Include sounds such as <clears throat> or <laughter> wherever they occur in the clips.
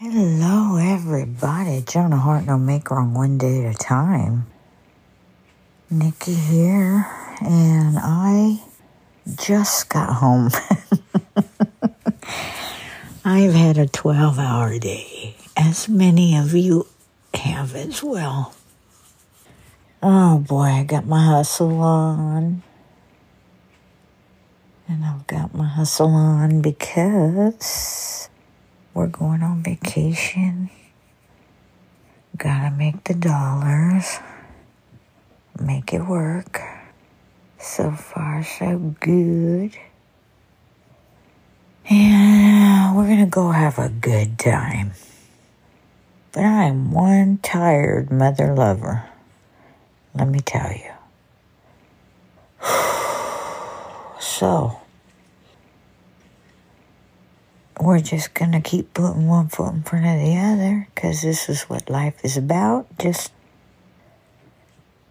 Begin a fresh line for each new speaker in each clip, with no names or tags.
Hello, everybody. Jonah Hart, no make wrong one day at a time. Nikki here, and I just got home. <laughs> I've had a 12 hour day, as many of you have as well. Oh boy, I got my hustle on. And I've got my hustle on because we're going on vacation. Gotta make the dollars, make it work. So far, so good. And we're gonna go have a good time. But I'm one tired mother lover. Let me tell you. <sighs> So, we're just going to keep putting one foot in front of the other because this is what life is about. Just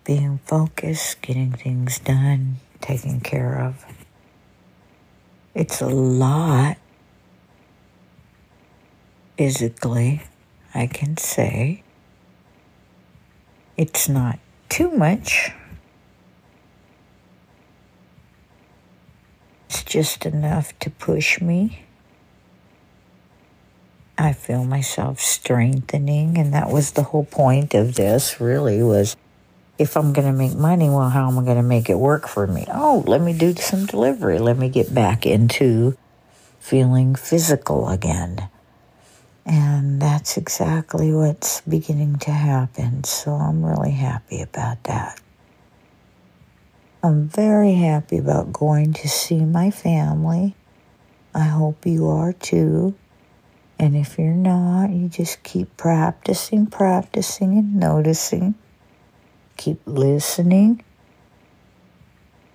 being focused, getting things done, taken care of. It's a lot physically, I can say. It's not too much. It's just enough to push me. I feel myself strengthening, and that was the whole point of this, really, was if I'm going to make money, well, how am I going to make it work for me? Oh, let me do some delivery. Let me get back into feeling physical again. And that's exactly what's beginning to happen. So I'm really happy about that. I'm very happy about going to see my family. I hope you are too. And if you're not, you just keep practicing, practicing, and noticing. Keep listening.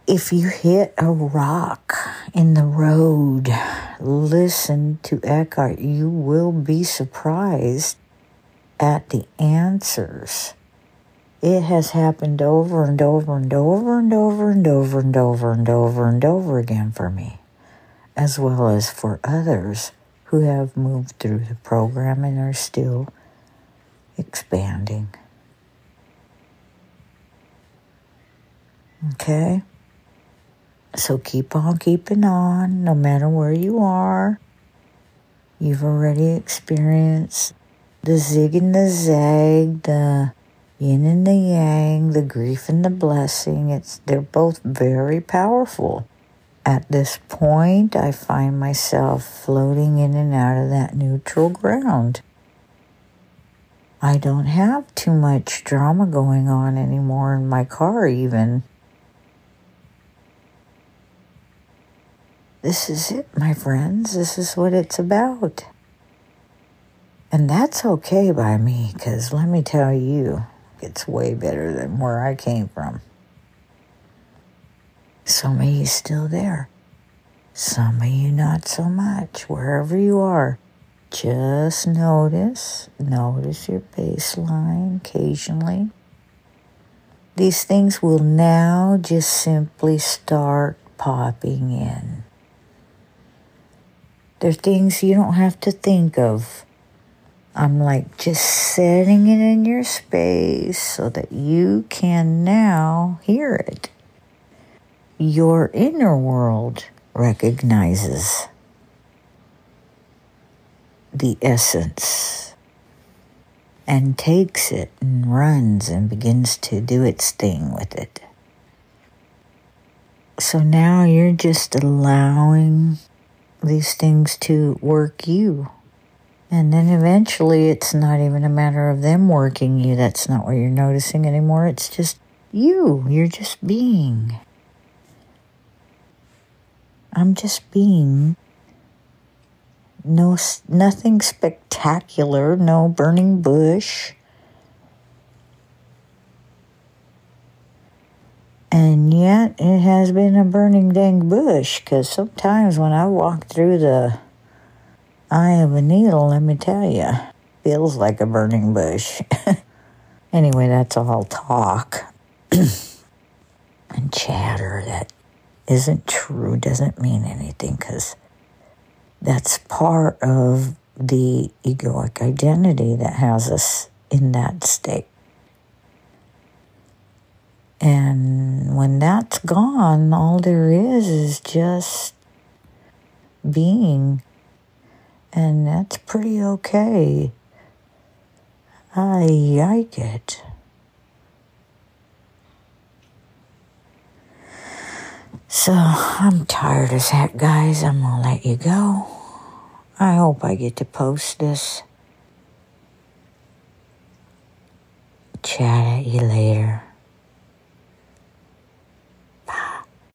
If you hit a rock in the road, listen to Eckhart. You will be surprised at the answers. It has happened over and over and over and over and over and over and over and over again for me, as well as for others who have moved through the program and are still expanding. Okay? So keep on keeping on, no matter where you are. You've already experienced the zig and the zag, the yin and the yang, the grief and the blessing. It's they're both very powerful. At this point, I find myself floating in and out of that neutral ground. I don't have too much drama going on anymore in my car, even. This is it, my friends. This is what it's about. And that's okay by me, because let me tell you, it's way better than where I came from. Some of you still there. Some of you not so much. Wherever you are, just notice, notice your baseline occasionally. These things will now just simply start popping in. They're things you don't have to think of. I'm like just setting it in your space so that you can now hear it your inner world recognizes the essence and takes it and runs and begins to do its thing with it. So now you're just allowing these things to work you. And then eventually it's not even a matter of them working you. That's not what you're noticing anymore. It's just you. You're just being. I'm just being. No, nothing spectacular, no burning bush. And yet it has been a burning dang bush because sometimes when I walk through the eye of a needle, let me tell you, feels like a burning bush. <laughs> anyway, that's all talk <clears throat> and chatter that isn't true doesn't mean anything because that's part of the egoic identity that has us in that state. And when that's gone, all there is is just being. And that's pretty okay. I like it. So I'm tired as heck, guys. I'm gonna let you go. I hope I get to post this. Chat at you later.